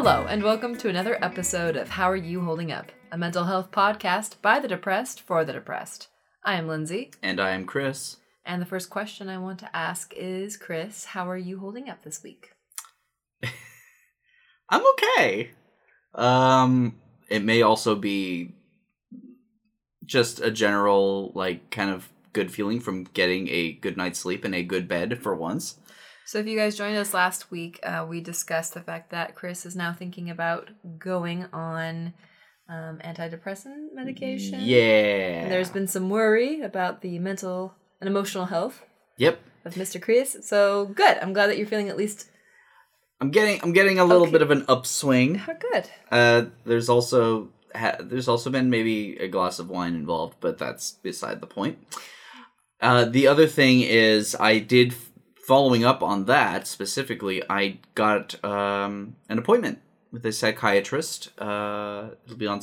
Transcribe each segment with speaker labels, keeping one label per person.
Speaker 1: Hello, and welcome to another episode of How Are You Holding Up, a mental health podcast by the depressed for the depressed. I am Lindsay,
Speaker 2: And I am Chris.
Speaker 1: and the first question I want to ask is Chris, how are you holding up this week?
Speaker 2: I'm okay. Um, it may also be just a general, like, kind of good feeling from getting a good night's sleep in a good bed for once.
Speaker 1: So, if you guys joined us last week, uh, we discussed the fact that Chris is now thinking about going on um, antidepressant medication.
Speaker 2: Yeah.
Speaker 1: And there's been some worry about the mental and emotional health
Speaker 2: Yep.
Speaker 1: of Mr. Chris. So, good. I'm glad that you're feeling at least
Speaker 2: I'm getting I'm getting a little
Speaker 1: Okay.
Speaker 2: bit of an upswing.
Speaker 1: oh, good.
Speaker 2: Uh, there's also ha- there's also been maybe a glass of wine involved, but that's beside the point. Uh, the other thing is I did following up on that specifically. I got um, an appointment with a psychiatrist. Uh, it'll be on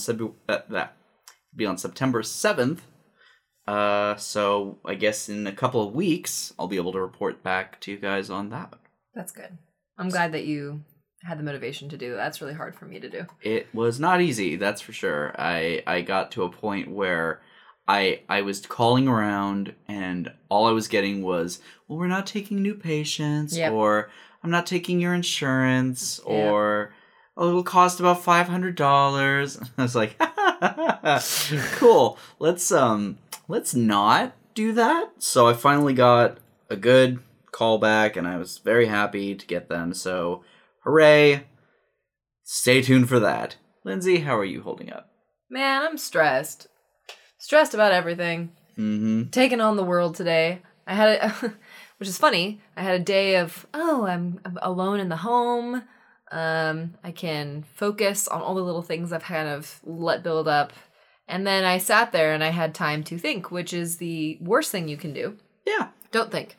Speaker 2: uh, that be on September seventh. Uh, so I guess in a couple of weeks I'll be able to report back to you guys on that.
Speaker 1: That's good. I'm glad that you had the motivation to do that. That's really hard for me to do.
Speaker 2: it was not easy that's for sure i i got to a point where i i was calling around and all i was getting was well we're not taking new patients
Speaker 1: Yep.
Speaker 2: or i'm not taking your insurance
Speaker 1: Yep.
Speaker 2: or oh it'll cost about $500 i was like cool let's um let's not do that so i finally got a good call back and i was very happy to get them so hooray Stay tuned for that. Lindsay, how are you holding up?
Speaker 1: Man, I'm stressed. Stressed about everything.
Speaker 2: Mm-hmm.
Speaker 1: Taking on the world today. I had a, which is funny. I had a day of, oh, I'm, I'm alone in the home. Um, I can focus on all the little things I've kind of let build up. And then I sat there and I had time to think, which is the worst thing you can do.
Speaker 2: Yeah.
Speaker 1: Don't think.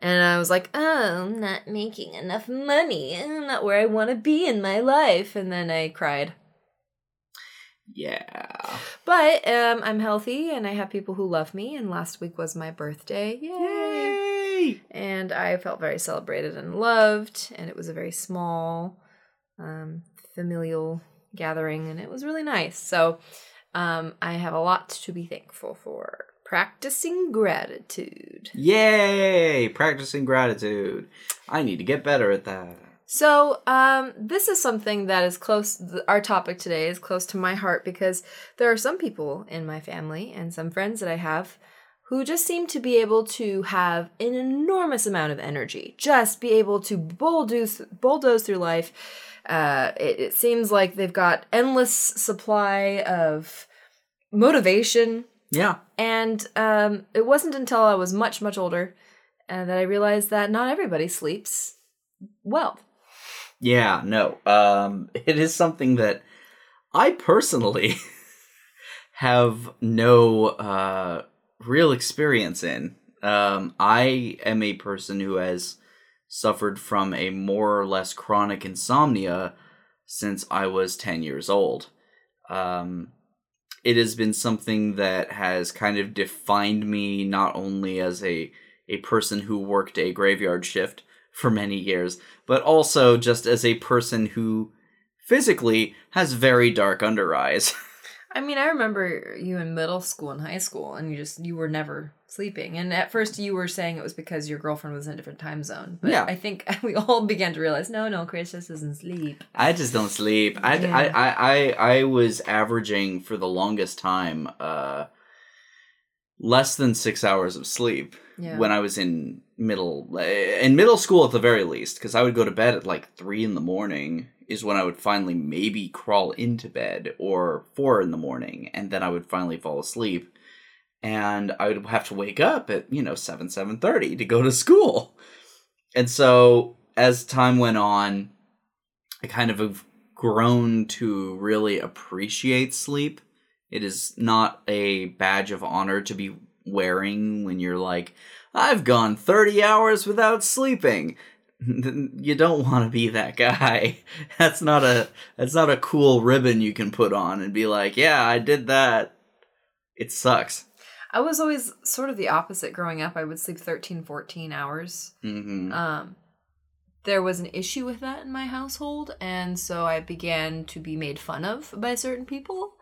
Speaker 1: And I was like, oh, I'm not making enough money. I'm not where I want to be in my life. And then I cried.
Speaker 2: Yeah.
Speaker 1: But um, I'm healthy and I have people who love me. And last week was my birthday. Yay!
Speaker 2: Yay!
Speaker 1: And I felt very celebrated and loved. And it was a very small, um, familial gathering. And it was really nice. So um, I have a lot to be thankful for. Practicing gratitude.
Speaker 2: Yay! Practicing gratitude. I need to get better at that.
Speaker 1: So, um, this is something that is close. Our topic today is close to my heart because there are some people in my family and some friends that I have who just seem to be able to have an enormous amount of energy, just be able to bulldoze bulldoze through life. Uh, it, it seems like they've got endless supply of motivation,
Speaker 2: Yeah.
Speaker 1: and um, it wasn't until I was much much older uh, that I realized that not everybody sleeps well.
Speaker 2: Yeah, no. Um it is something that I personally have no uh real experience in. Um I am a person who has suffered from a more or less chronic insomnia since I was 10 years old. Um it has been something that has kind of defined me not only as a a person who worked a graveyard shift for many years, but also just as a person who physically has very dark under eyes.
Speaker 1: I mean, I remember you in middle school and high school, and you just you were never sleeping. And at first, you were saying it was because your girlfriend was in a different time zone. But
Speaker 2: Yeah.
Speaker 1: I think we all began to realize, no, no, Chris just doesn't sleep.
Speaker 2: I just don't sleep. I,
Speaker 1: Yeah.
Speaker 2: I, I, I, I was averaging for the longest time uh, less than six hours of sleep
Speaker 1: Yeah.
Speaker 2: when I was in middle eh, in middle school at the very least because I would go to bed at like three in the morning is when I would finally maybe crawl into bed or four in the morning and then I would finally fall asleep. And I would have to wake up at you know seven seven thirty to go to school. And so as time went on I kind of have grown to really appreciate sleep it is not a badge of honor to be wearing when you're like, I've gone 30 hours without sleeping. You don't want to be that guy. That's not a that's not a cool ribbon you can put on and be like, "Yeah, I did that." It sucks.
Speaker 1: I was always sort of the opposite growing up. I would sleep 13, 14 hours.
Speaker 2: hmm
Speaker 1: Um, there was an issue with that in my household, and so I began to be made fun of by certain people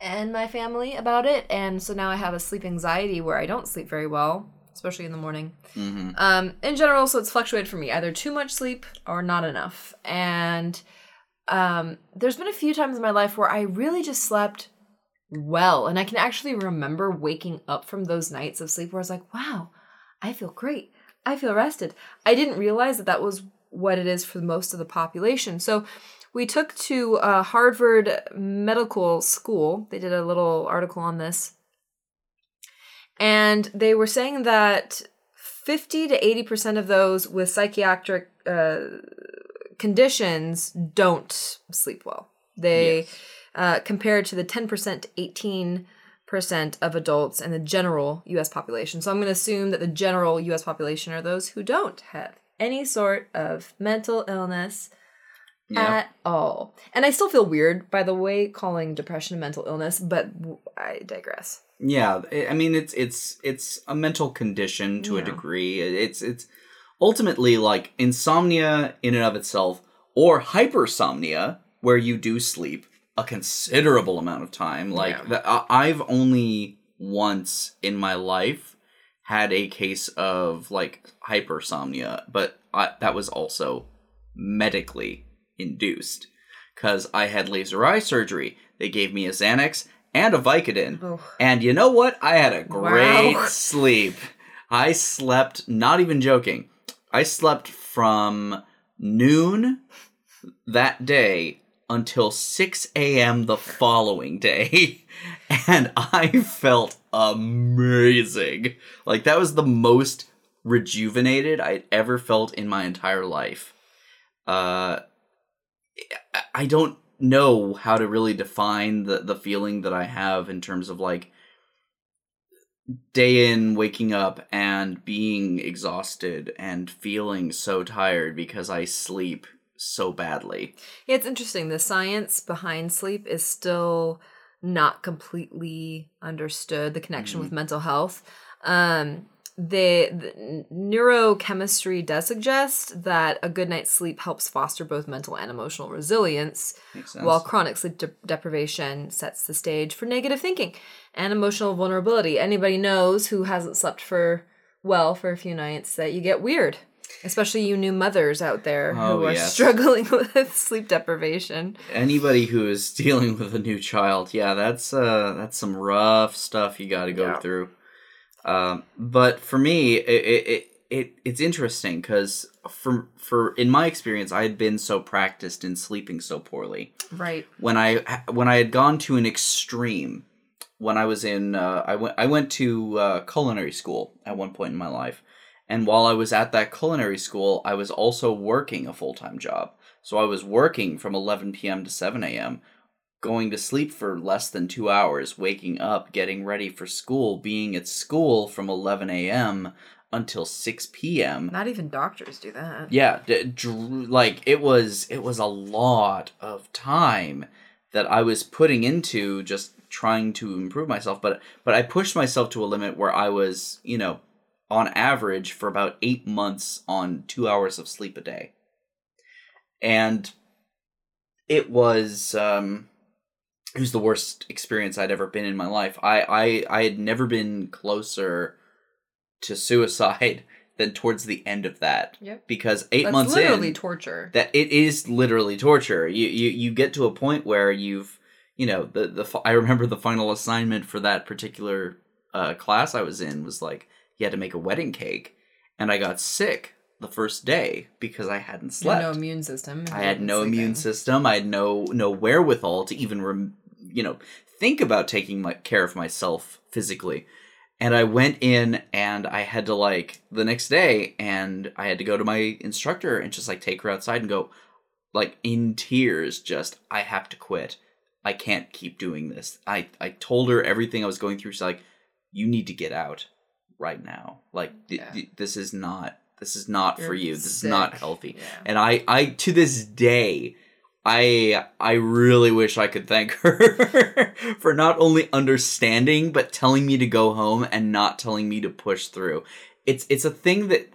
Speaker 1: and my family about it, and so now I have a sleep anxiety where I don't sleep very well, especially in the morning.
Speaker 2: Mm-hmm.
Speaker 1: Um, in general, so it's fluctuated for me, either too much sleep or not enough, and um, there's been a few times in my life where I really just slept well, and I can actually remember waking up from those nights of sleep where I was like, "Wow, I feel great." I feel rested. I didn't realize that that was what it is for most of the population. So we took to uh, Harvard Medical School. They did a little article on this. And they were saying that 50 to 80% of those with psychiatric uh, conditions don't sleep well. They,
Speaker 2: Yes.
Speaker 1: uh, compared to the 10% to 18 percent of adults in the general US population. So I'm going to assume that the general US population are those who don't have any sort of mental illness
Speaker 2: Yeah.
Speaker 1: at all. And I still feel weird by the way calling depression a mental illness, but I digress.
Speaker 2: Yeah, I mean it's it's it's a mental condition to a degree. It's it's ultimately like insomnia in and of itself or hypersomnia where you do sleep a considerable amount of time. Like
Speaker 1: Yeah.
Speaker 2: I've only once in my life had a case of like hypersomnia, but I, that was also medically induced because I had laser eye surgery. They gave me a Xanax and a Vicodin.
Speaker 1: Oh.
Speaker 2: And you know what? I had a great
Speaker 1: Wow.
Speaker 2: sleep. I slept, not even joking, I slept from noon that day until 6 a.m. the following day. And I felt amazing. Like, that was the most rejuvenated I'd ever felt in my entire life. Uh, I- don't know how to really define the the feeling that I have in terms of like day in waking up and being exhausted and feeling so tired because I sleep so badly.
Speaker 1: Yeah, it's interesting. The science behind sleep is still not completely understood. The connection with mental health. Um, the, the neurochemistry does suggest that a good night's sleep helps foster both mental and emotional resilience, while chronic sleep de- deprivation sets the stage for negative thinking and emotional vulnerability. Anybody knows who hasn't slept for well for a few nights that you get weird. Especially you new mothers out there
Speaker 2: Oh,
Speaker 1: who are
Speaker 2: yes.
Speaker 1: struggling with sleep deprivation.
Speaker 2: Anybody who is dealing with a new child, yeah, that's uh that's some rough stuff you got to go
Speaker 1: Yeah.
Speaker 2: through. Um, but for me, it it, it, it it's interesting because for for in my experience, I had been so practiced in sleeping so poorly.
Speaker 1: Right.
Speaker 2: when I when I had gone to an extreme when I was in uh, I went I went to uh, culinary school at one point in my life, and while I was at that culinary school, I was also working a full time job. So I was working from 11 p.m. to 7 a.m., going to sleep for less than two hours, waking up, getting ready for school, being at school from 11 a.m. until 6 p.m.
Speaker 1: Not even doctors do that.
Speaker 2: Yeah, d- dr- like it was it was a lot of time that I was putting into just trying to improve myself, but but I pushed myself to a limit where I was, you know, on average for about 8 months on 2 hours of sleep a day. And it was um it was the worst experience I'd ever been in my life. I I I had never been closer to suicide than towards the end of that
Speaker 1: Yep.
Speaker 2: because eight
Speaker 1: That's
Speaker 2: months
Speaker 1: literally
Speaker 2: in
Speaker 1: torture.
Speaker 2: that it is literally torture you, you you get to a point where you've you know the the i remember the final assignment for that particular uh, class i was in was like you had to make a wedding cake and i got sick the first day because i hadn't slept
Speaker 1: no immune system.
Speaker 2: I had no immune system. I had no no wherewithal to even rem- you know think about taking my care of myself physically. And I went in and I had to like the next day and I had to go to my instructor and just like take her outside and go like in tears just I have to quit. I can't keep doing this. I I told her everything I was going through. She's like you need to get out right now. Like th-
Speaker 1: Yeah.
Speaker 2: th- this is not this is not for
Speaker 1: You're
Speaker 2: you. This is not healthy
Speaker 1: Yeah.
Speaker 2: and I, I to this day, I, I really wish I could thank her for not only understanding but telling me to go home and not telling me to push through. It's, it's a thing that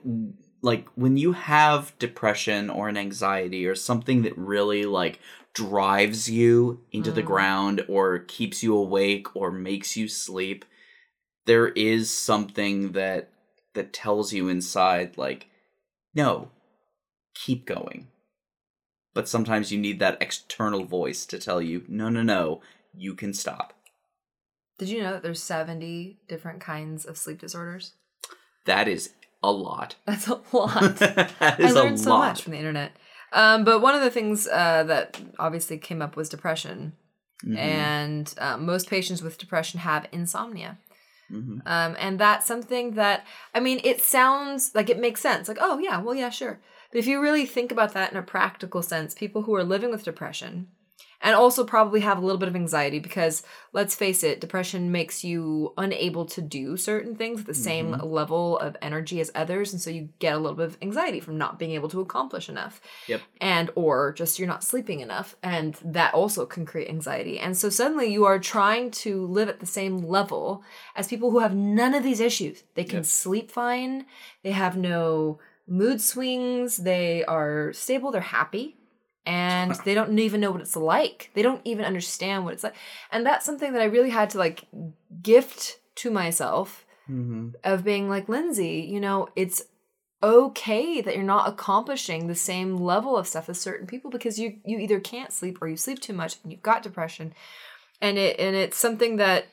Speaker 2: like when you have depression or an anxiety or something that really like drives you into the
Speaker 1: Mm.
Speaker 2: ground or keeps you awake or makes you sleep there is something that that tells you inside like no keep going but sometimes you need that external voice to tell you no no no you can stop
Speaker 1: Did you know that there's 70 different kinds of sleep disorders?
Speaker 2: that is a lot
Speaker 1: That's a lot.
Speaker 2: that
Speaker 1: I
Speaker 2: is a
Speaker 1: learned so
Speaker 2: lot
Speaker 1: much from the internet. Um, but one of the things uh, that obviously came up was depression.
Speaker 2: Mhm,
Speaker 1: And uh, most patients with depression have insomnia.
Speaker 2: mhm.
Speaker 1: Um, and that's something that, I mean, it sounds like it makes sense. Like, oh, yeah, well, yeah, sure. But if you really think about that in a practical sense, people who are living with depression and also probably have a little bit of anxiety because let's face it, depression makes you unable to do certain things at the same mm-hmm. level of energy as others. And so you get a little bit of anxiety from not being able to accomplish enough
Speaker 2: Yep.
Speaker 1: and or just you're not sleeping enough and that also can create anxiety and so suddenly you are trying to live at the same level as people who have none of these issues they can
Speaker 2: Yep.
Speaker 1: sleep fine they have no mood swings they are stable they're happy and they don't even know what it's like they don't even understand what it's like and that's something that i really had to like gift to myself
Speaker 2: Mhm.
Speaker 1: of being like Lindsay, you know, it's okay that you're not accomplishing the same level of stuff as certain people because you you either can't sleep or you sleep too much and you've got depression. And it and it's something that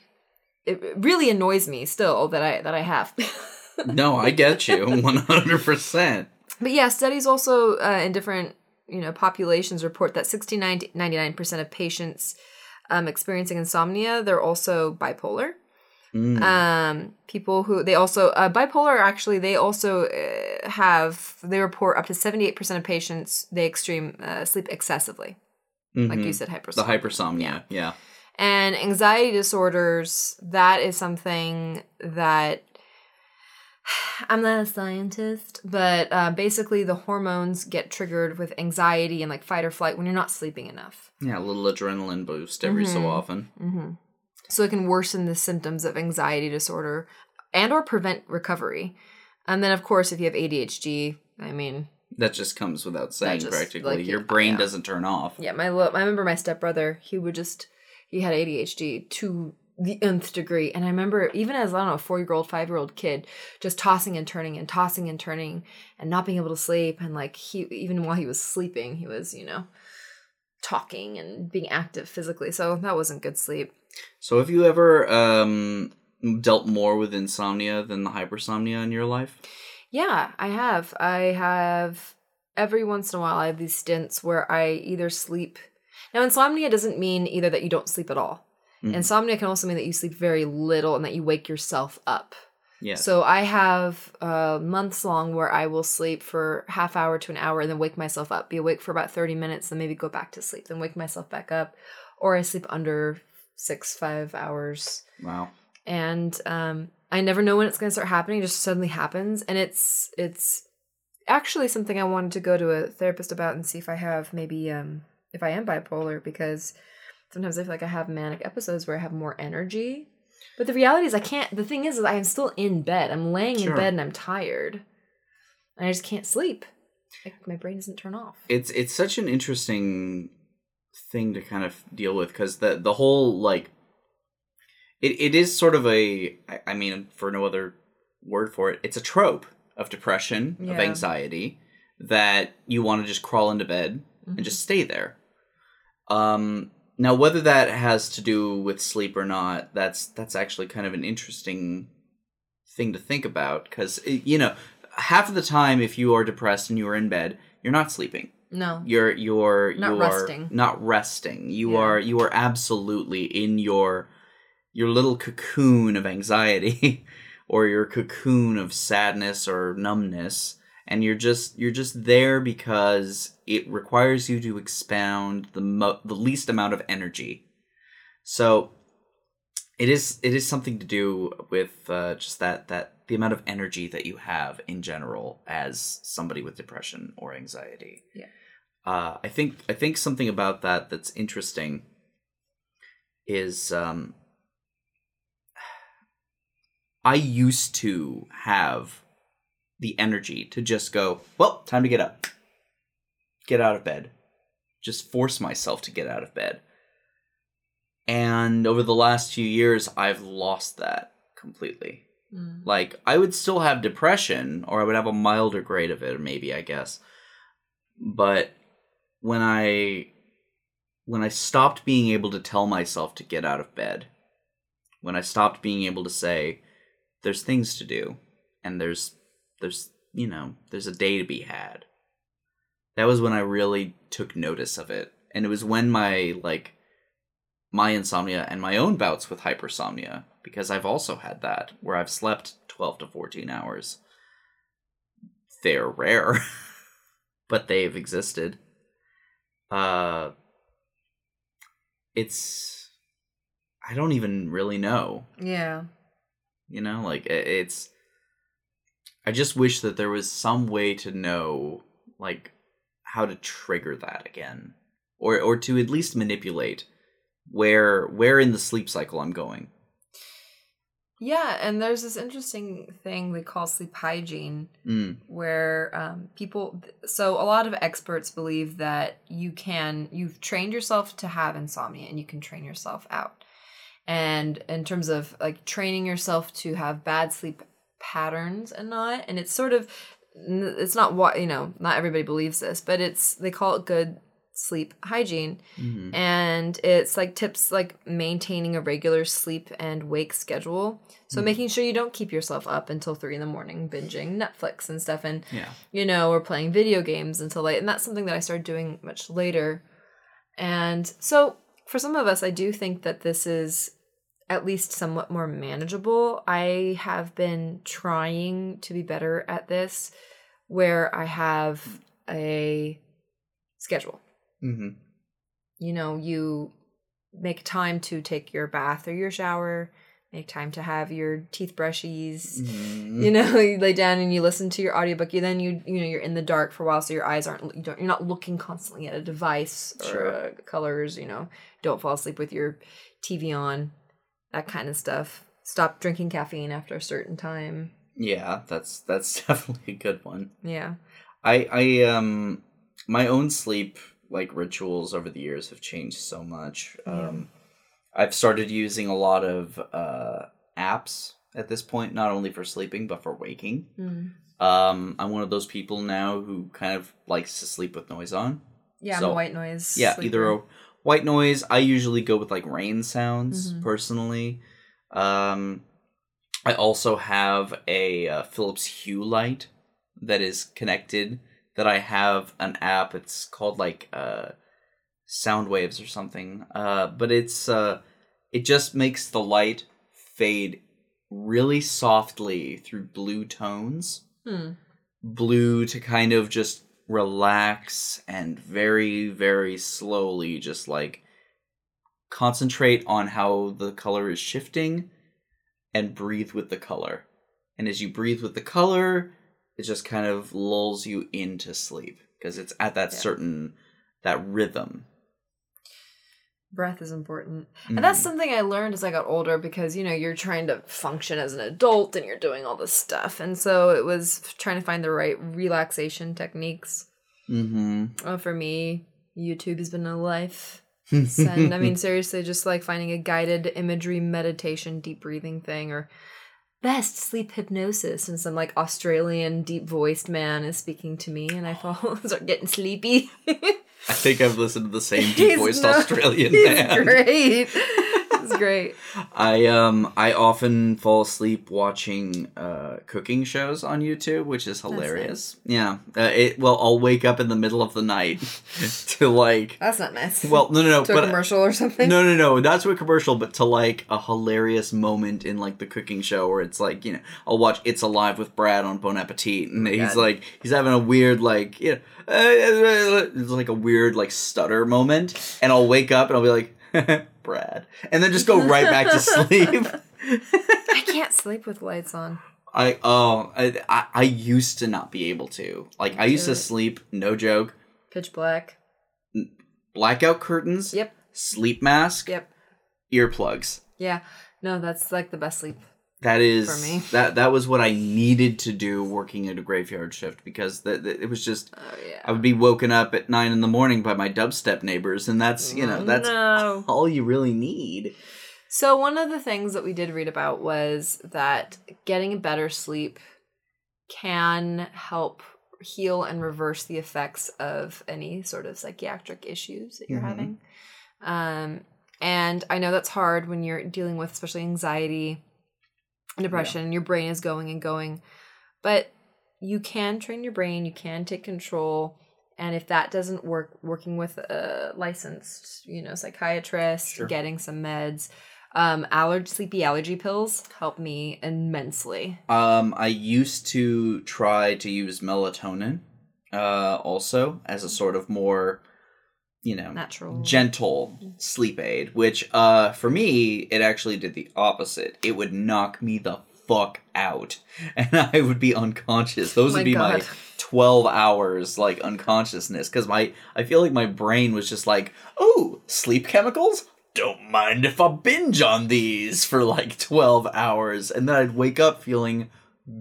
Speaker 1: it really annoys me still that I that I have.
Speaker 2: no i get you 100%
Speaker 1: but yeah, studies also uh, in different you know populations report that 69 to 99% of patients um, experiencing insomnia they're also bipolar.
Speaker 2: Mm.
Speaker 1: um people who they also uh, bipolar actually they also uh, have they report up to 78% of patients they extreme uh, sleep excessively like you
Speaker 2: Mhm.
Speaker 1: said
Speaker 2: the
Speaker 1: hypersomnia
Speaker 2: hypersomnia yeah
Speaker 1: and anxiety disorders that is something that i'm not a scientist but uh, basically the hormones get triggered with anxiety and like fight or flight when you're not sleeping enough
Speaker 2: yeah a little adrenaline boost every so
Speaker 1: Mhm.
Speaker 2: often
Speaker 1: hmm So it can worsen the symptoms of anxiety disorder and or prevent recovery. And then of course if you have ADHD, I mean,
Speaker 2: that just comes without saying
Speaker 1: just,
Speaker 2: practically
Speaker 1: like,
Speaker 2: your brain
Speaker 1: yeah.
Speaker 2: doesn't turn off
Speaker 1: yeah, my lo- I remember my stepbrother, he would just he had ADHD to the nth degree. And I remember even as I don't know, a four year old, five year old kid, just tossing and turning and tossing and turning and not being able to sleep. And like he even while he was sleeping, he was, you know, talking and being active physically. So that wasn't good sleep.
Speaker 2: so have you ever um dealt more with insomnia than the hypersomnia in your life
Speaker 1: Yeah, I have. I have every once in a while I have these stints where I either sleep. Now insomnia doesn't mean either that you don't sleep at all.
Speaker 2: Mhm.
Speaker 1: Insomnia can also mean that you sleep very little and that you wake yourself up.
Speaker 2: yeah
Speaker 1: So I have uh, months long where I will sleep for half hour to an hour and then wake myself up, be awake for about 30 minutes, then maybe go back to sleep, then wake myself back up. Or I sleep under six, five hours
Speaker 2: wow
Speaker 1: and um, I never know when it's going to start happening. It just suddenly happens, and it's it's actually something I wanted to go to a therapist about and see if I have maybe um, if I am bipolar because sometimes I feel like I have manic episodes where I have more energy, but the reality is I can't. The thing is, is I am still in bed. I'm laying
Speaker 2: Sure.
Speaker 1: in bed and I'm tired, and I just can't sleep. Like my brain doesn't turn off.
Speaker 2: it's it's such an interesting thing to kind of deal with because the the whole like it, it is sort of a I mean for no other word for it it's a trope of depression of anxiety that you want to just crawl into bed
Speaker 1: Mhm.
Speaker 2: and just stay there um now whether that has to do with sleep or not that's that's actually kind of an interesting thing to think about because eh, you know half of the time if you are depressed and you are in bed you're not sleeping
Speaker 1: no.
Speaker 2: you're you're
Speaker 1: Not
Speaker 2: you are
Speaker 1: resting.
Speaker 2: not resting you
Speaker 1: Yeah.
Speaker 2: are you are absolutely in your your little cocoon of anxiety or your cocoon of sadness or numbness and you're just you're just there because it requires you to expound the mo- the least amount of energy so it is it is something to do with uh, just that that the amount of energy that you have in general as somebody with depression or anxiety
Speaker 1: Yeah.
Speaker 2: uh, I think I think something about that that's interesting is um, I used to have the energy to just go, well, time to get up. Get out of bed. Just force myself to get out of bed. And over the last few years, I've lost that completely.
Speaker 1: Mm.
Speaker 2: Like, I would still have depression, or I would have a milder grade of it, maybe, I guess. But when I when I stopped being able to tell myself to get out of bed, when I stopped being able to say, there's things to do, and there's there's you know, there's a day to be had. That was when I really took notice of it. And it was when my like my insomnia and my own bouts with hypersomnia, because I've also had that, where I've slept 12 to 14 hours. They're rare, but they've existed. Uh, it's. I don't even really know.
Speaker 1: Yeah.
Speaker 2: You know, like it's. I just wish that there was some way to know, like, how to trigger that again, or or to at least manipulate where where in the sleep cycle I'm going.
Speaker 1: Yeah, and there's this interesting thing we call sleep hygiene,
Speaker 2: Mm.
Speaker 1: where um, people. So a lot of experts believe that you can. You've trained yourself to have insomnia, and you can train yourself out. And in terms of like training yourself to have bad sleep patterns and not, and it's sort of, it's not what you know. Not everybody believes this, but it's they call it good sleep hygiene
Speaker 2: Mhm.
Speaker 1: and it's like tips like maintaining a regular sleep and wake schedule so
Speaker 2: Mhm.
Speaker 1: making sure you don't keep yourself up until three in the morning binging netflix and stuff and
Speaker 2: Yeah.
Speaker 1: you know or playing video games until late and that's something that i started doing much later and so for some of us i do think that this is at least somewhat more manageable i have been trying to be better at this where i have a schedule
Speaker 2: Mm-hmm.
Speaker 1: you know, you make time to take your bath or your shower, make time to have your teeth brushies.
Speaker 2: Mm-hmm.
Speaker 1: You know, you lay down and you listen to your audiobook. You then you you know you're in the dark for a while, so your eyes aren't you don't you're not looking constantly at a device or
Speaker 2: Sure.
Speaker 1: uh, colors. You know, don't fall asleep with your TV on, that kind of stuff. Stop drinking caffeine after a certain time.
Speaker 2: Yeah, that's that's definitely a good one.
Speaker 1: Yeah.
Speaker 2: I I um my own sleep like rituals over the years have changed so much.
Speaker 1: Yeah.
Speaker 2: Um I've started using a lot of uh apps at this point, not only for sleeping but for waking.
Speaker 1: Mm.
Speaker 2: Um I'm one of those people now who kind of likes to sleep with noise on.
Speaker 1: Yeah, I'm
Speaker 2: So,
Speaker 1: a white noise.
Speaker 2: Yeah,
Speaker 1: sleeper.
Speaker 2: either a white noise. I usually go with like rain sounds
Speaker 1: Mhm.
Speaker 2: personally. Um, I also have a uh, Philips Hue light that is connected. That I have an app. It's called like uh, Sound Waves or something. Uh, but it's uh, it just makes the light fade really softly through blue tones
Speaker 1: Hmm.
Speaker 2: blue to kind of just relax and very very slowly just like concentrate on how the color is shifting and breathe with the color and as you breathe with the color it just kind of lulls you into sleep because it's at that
Speaker 1: Yeah.
Speaker 2: certain that rhythm
Speaker 1: Breath is important. And that's
Speaker 2: Mhm.
Speaker 1: something I learned as I got older because, you know, you're trying to function as an adult and you're doing all this stuff. And so it was trying to find the right relaxation techniques.
Speaker 2: Mhm.
Speaker 1: Uh, for me, YouTube has been a life. And I mean, seriously, just like finding a guided imagery meditation, deep breathing thing, or best sleep hypnosis, and some like Australian deep voiced man is speaking to me, and I fall start getting sleepy.
Speaker 2: I think I've listened to the same deep voiced
Speaker 1: no-
Speaker 2: Australian
Speaker 1: He's
Speaker 2: man.
Speaker 1: great. It's great.
Speaker 2: I um I often fall asleep watching uh cooking shows on YouTube, which is hilarious. Yeah, uh, it well I'll wake up in the middle of the night to like
Speaker 1: That's not nice.
Speaker 2: well no no no
Speaker 1: to a
Speaker 2: but
Speaker 1: commercial or something.
Speaker 2: no no no not to a commercial but to like a hilarious moment in like the cooking show where it's like you know I'll watch It's Alive with Brad on Bon Appetit and he's
Speaker 1: God.
Speaker 2: like he's having a weird like you know it's like a weird like stutter moment and I'll wake up and I'll be like Brad and then just go right back to sleep.
Speaker 1: I can't sleep with lights on.
Speaker 2: I oh I, I I used to not be able to. Like I used to
Speaker 1: it.
Speaker 2: sleep, no joke,
Speaker 1: Pitch black.
Speaker 2: blackout curtains,
Speaker 1: Yep.
Speaker 2: sleep mask,
Speaker 1: Yep.
Speaker 2: earplugs.
Speaker 1: Yeah. No, that's like the best sleep
Speaker 2: That is
Speaker 1: For me.
Speaker 2: that that was what I needed to do working at a graveyard shift because that it was just
Speaker 1: Oh yeah.
Speaker 2: I would be woken up at nine in the morning by my dubstep neighbors, and that's you know that's
Speaker 1: no.
Speaker 2: all you really need.
Speaker 1: So one of the things that we did read about was that getting better sleep can help heal and reverse the effects of any sort of psychiatric issues that you're
Speaker 2: Mhm.
Speaker 1: having. Um, and I know that's hard when you're dealing with especially anxiety depression and your brain is going and going. But you can train your brain, you can take control. And if that doesn't work, working with a licensed, you know, psychiatrist,
Speaker 2: Sure.
Speaker 1: getting some meds, um, allergy, sleepy allergy pills help me immensely.
Speaker 2: Um, I used to try to use melatonin, uh, also as a sort of more, you know,
Speaker 1: Natural.
Speaker 2: gentle sleep aid. Which, uh, for me, it actually did the opposite. It would knock me the fuck out, and I would be unconscious. Those
Speaker 1: My
Speaker 2: would be my 12 hours like unconsciousness because my i feel like my brain was just like oh sleep chemicals don't mind if i binge on these for like 12 hours and then i'd wake up feeling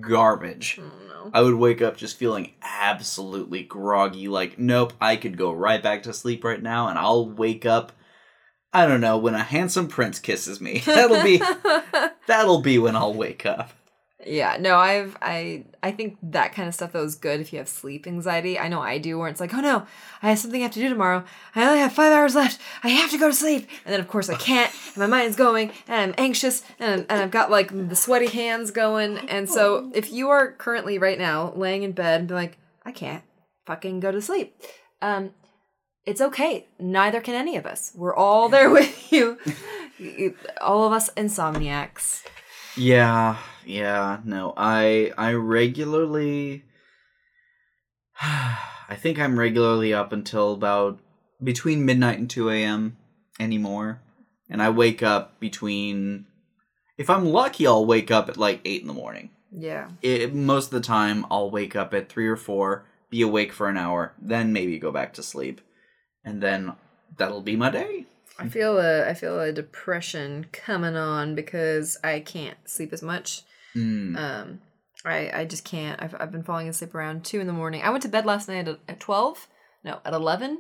Speaker 2: garbage.
Speaker 1: I don't
Speaker 2: i would wake up just feeling absolutely groggy like nope i could go right back to sleep right now and i'll wake up i don't know when a handsome prince kisses me. That'll be that'll be when i'll wake up
Speaker 1: Yeah, no, I've I I think that kind of stuff though is good if you have sleep anxiety. I know I do where it's like, oh no, I have something I have to do tomorrow. I only have five hours left. I have to go to sleep. And then of course I can't, and my mind's going, and I'm anxious, and, and I've got like the sweaty hands going. And so if you are currently right now laying in bed and be like, I can't fucking go to sleep. Um it's okay. Neither can any of us. We're all there with you. all of us insomniacs.
Speaker 2: Yeah, yeah, no. I I regularly I think I'm regularly up until about between midnight and 2 a.m. anymore. And I wake up between if I'm lucky I'll wake up at like 8 in the morning.
Speaker 1: Yeah.
Speaker 2: It, most of the time I'll wake up at 3 or 4, be awake for an hour, then maybe go back to sleep. And then that'll be my day.
Speaker 1: I feel a I feel a depression coming on because I can't sleep as much.
Speaker 2: Mm.
Speaker 1: Um, I I just can't. I've I've been falling asleep around two in the morning. I went to bed last night at, at twelve, no, at eleven,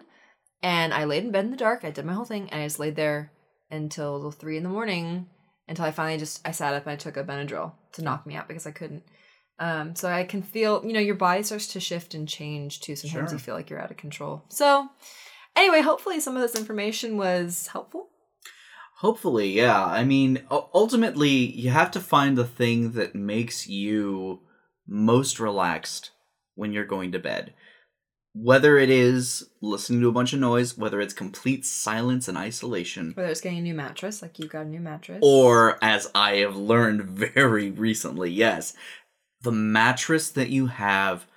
Speaker 1: and I laid in bed in the dark. I did my whole thing, and I just laid there until three in the morning until I finally just I sat up and I took a Benadryl to knock me out because I couldn't. Um, so I can feel, you know, your body starts to shift and change too. Sometimes
Speaker 2: Sure.
Speaker 1: you feel like you're out of control. So, anyway, hopefully some of this information was helpful.
Speaker 2: Hopefully, yeah. I mean, ultimately, you have to find the thing that makes you most relaxed when you're going to bed. Whether it is listening to a bunch of noise, whether it's complete silence and isolation,
Speaker 1: Whether it's getting a new mattress, like you got a new mattress,
Speaker 2: or as I have learned very recently, yes, the mattress that you have,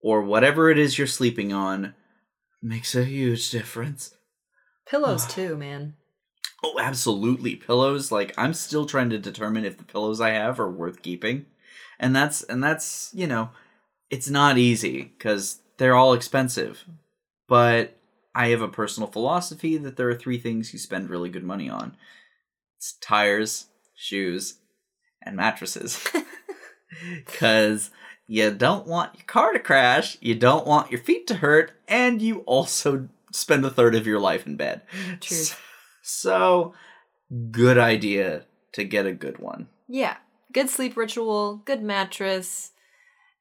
Speaker 2: or whatever it is you're sleeping on, makes a huge difference.
Speaker 1: pillows too, man.
Speaker 2: Oh, absolutely. Pillows, like I'm still trying to determine if the pillows I have are worth keeping. And that's and that's, you know, it's not easy cuz they're all expensive. But I have a personal philosophy that there are three things you spend really good money on. It's tires, shoes, and mattresses. cuz you don't want your car to crash, you don't want your feet to hurt, and you also spend a third of your life in bed.
Speaker 1: Truth.
Speaker 2: So, good idea to get a good one.
Speaker 1: Yeah, good sleep ritual, good mattress,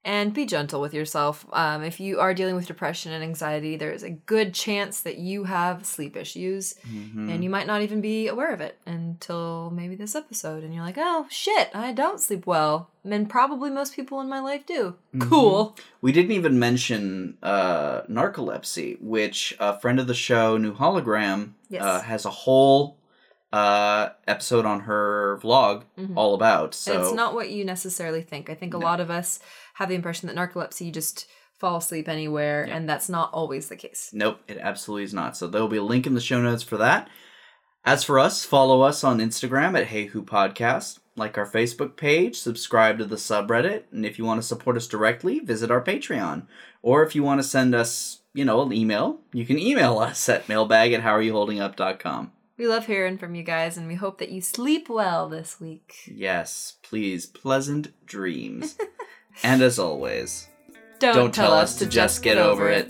Speaker 1: and be gentle with yourself. Um, if you are dealing with depression and anxiety, there is a good chance that you have sleep issues,
Speaker 2: Mhm.
Speaker 1: and you might not even be aware of it until maybe this episode. And you're like, oh shit, I don't sleep well. And probably most people in my life do.
Speaker 2: Mhm.
Speaker 1: Cool.
Speaker 2: We didn't even mention uh, narcolepsy, which a friend of the show, New Hologram,
Speaker 1: Yes.
Speaker 2: uh, has a whole uh, episode on her vlog
Speaker 1: Mhm.
Speaker 2: all about. So
Speaker 1: And it's not what you necessarily think. I think a
Speaker 2: No.
Speaker 1: lot of us have the impression that narcolepsy you just fall asleep anywhere,
Speaker 2: Yeah.
Speaker 1: and that's not always the case.
Speaker 2: Nope, it absolutely is not. So there'll be a link in the show notes for that. As for us, follow us on Instagram at Hey Who Podcast, like our Facebook page, subscribe to the subreddit, and if you want to support us directly, visit our Patreon. Or if you want to send us, you know, an email, you can email us at mailbag at howareyouholdingup.com.
Speaker 1: We love hearing from you guys, and we hope that you sleep well this week.
Speaker 2: Yes, please, pleasant dreams. and as always,
Speaker 1: Don't,
Speaker 2: don't tell us to just get over it.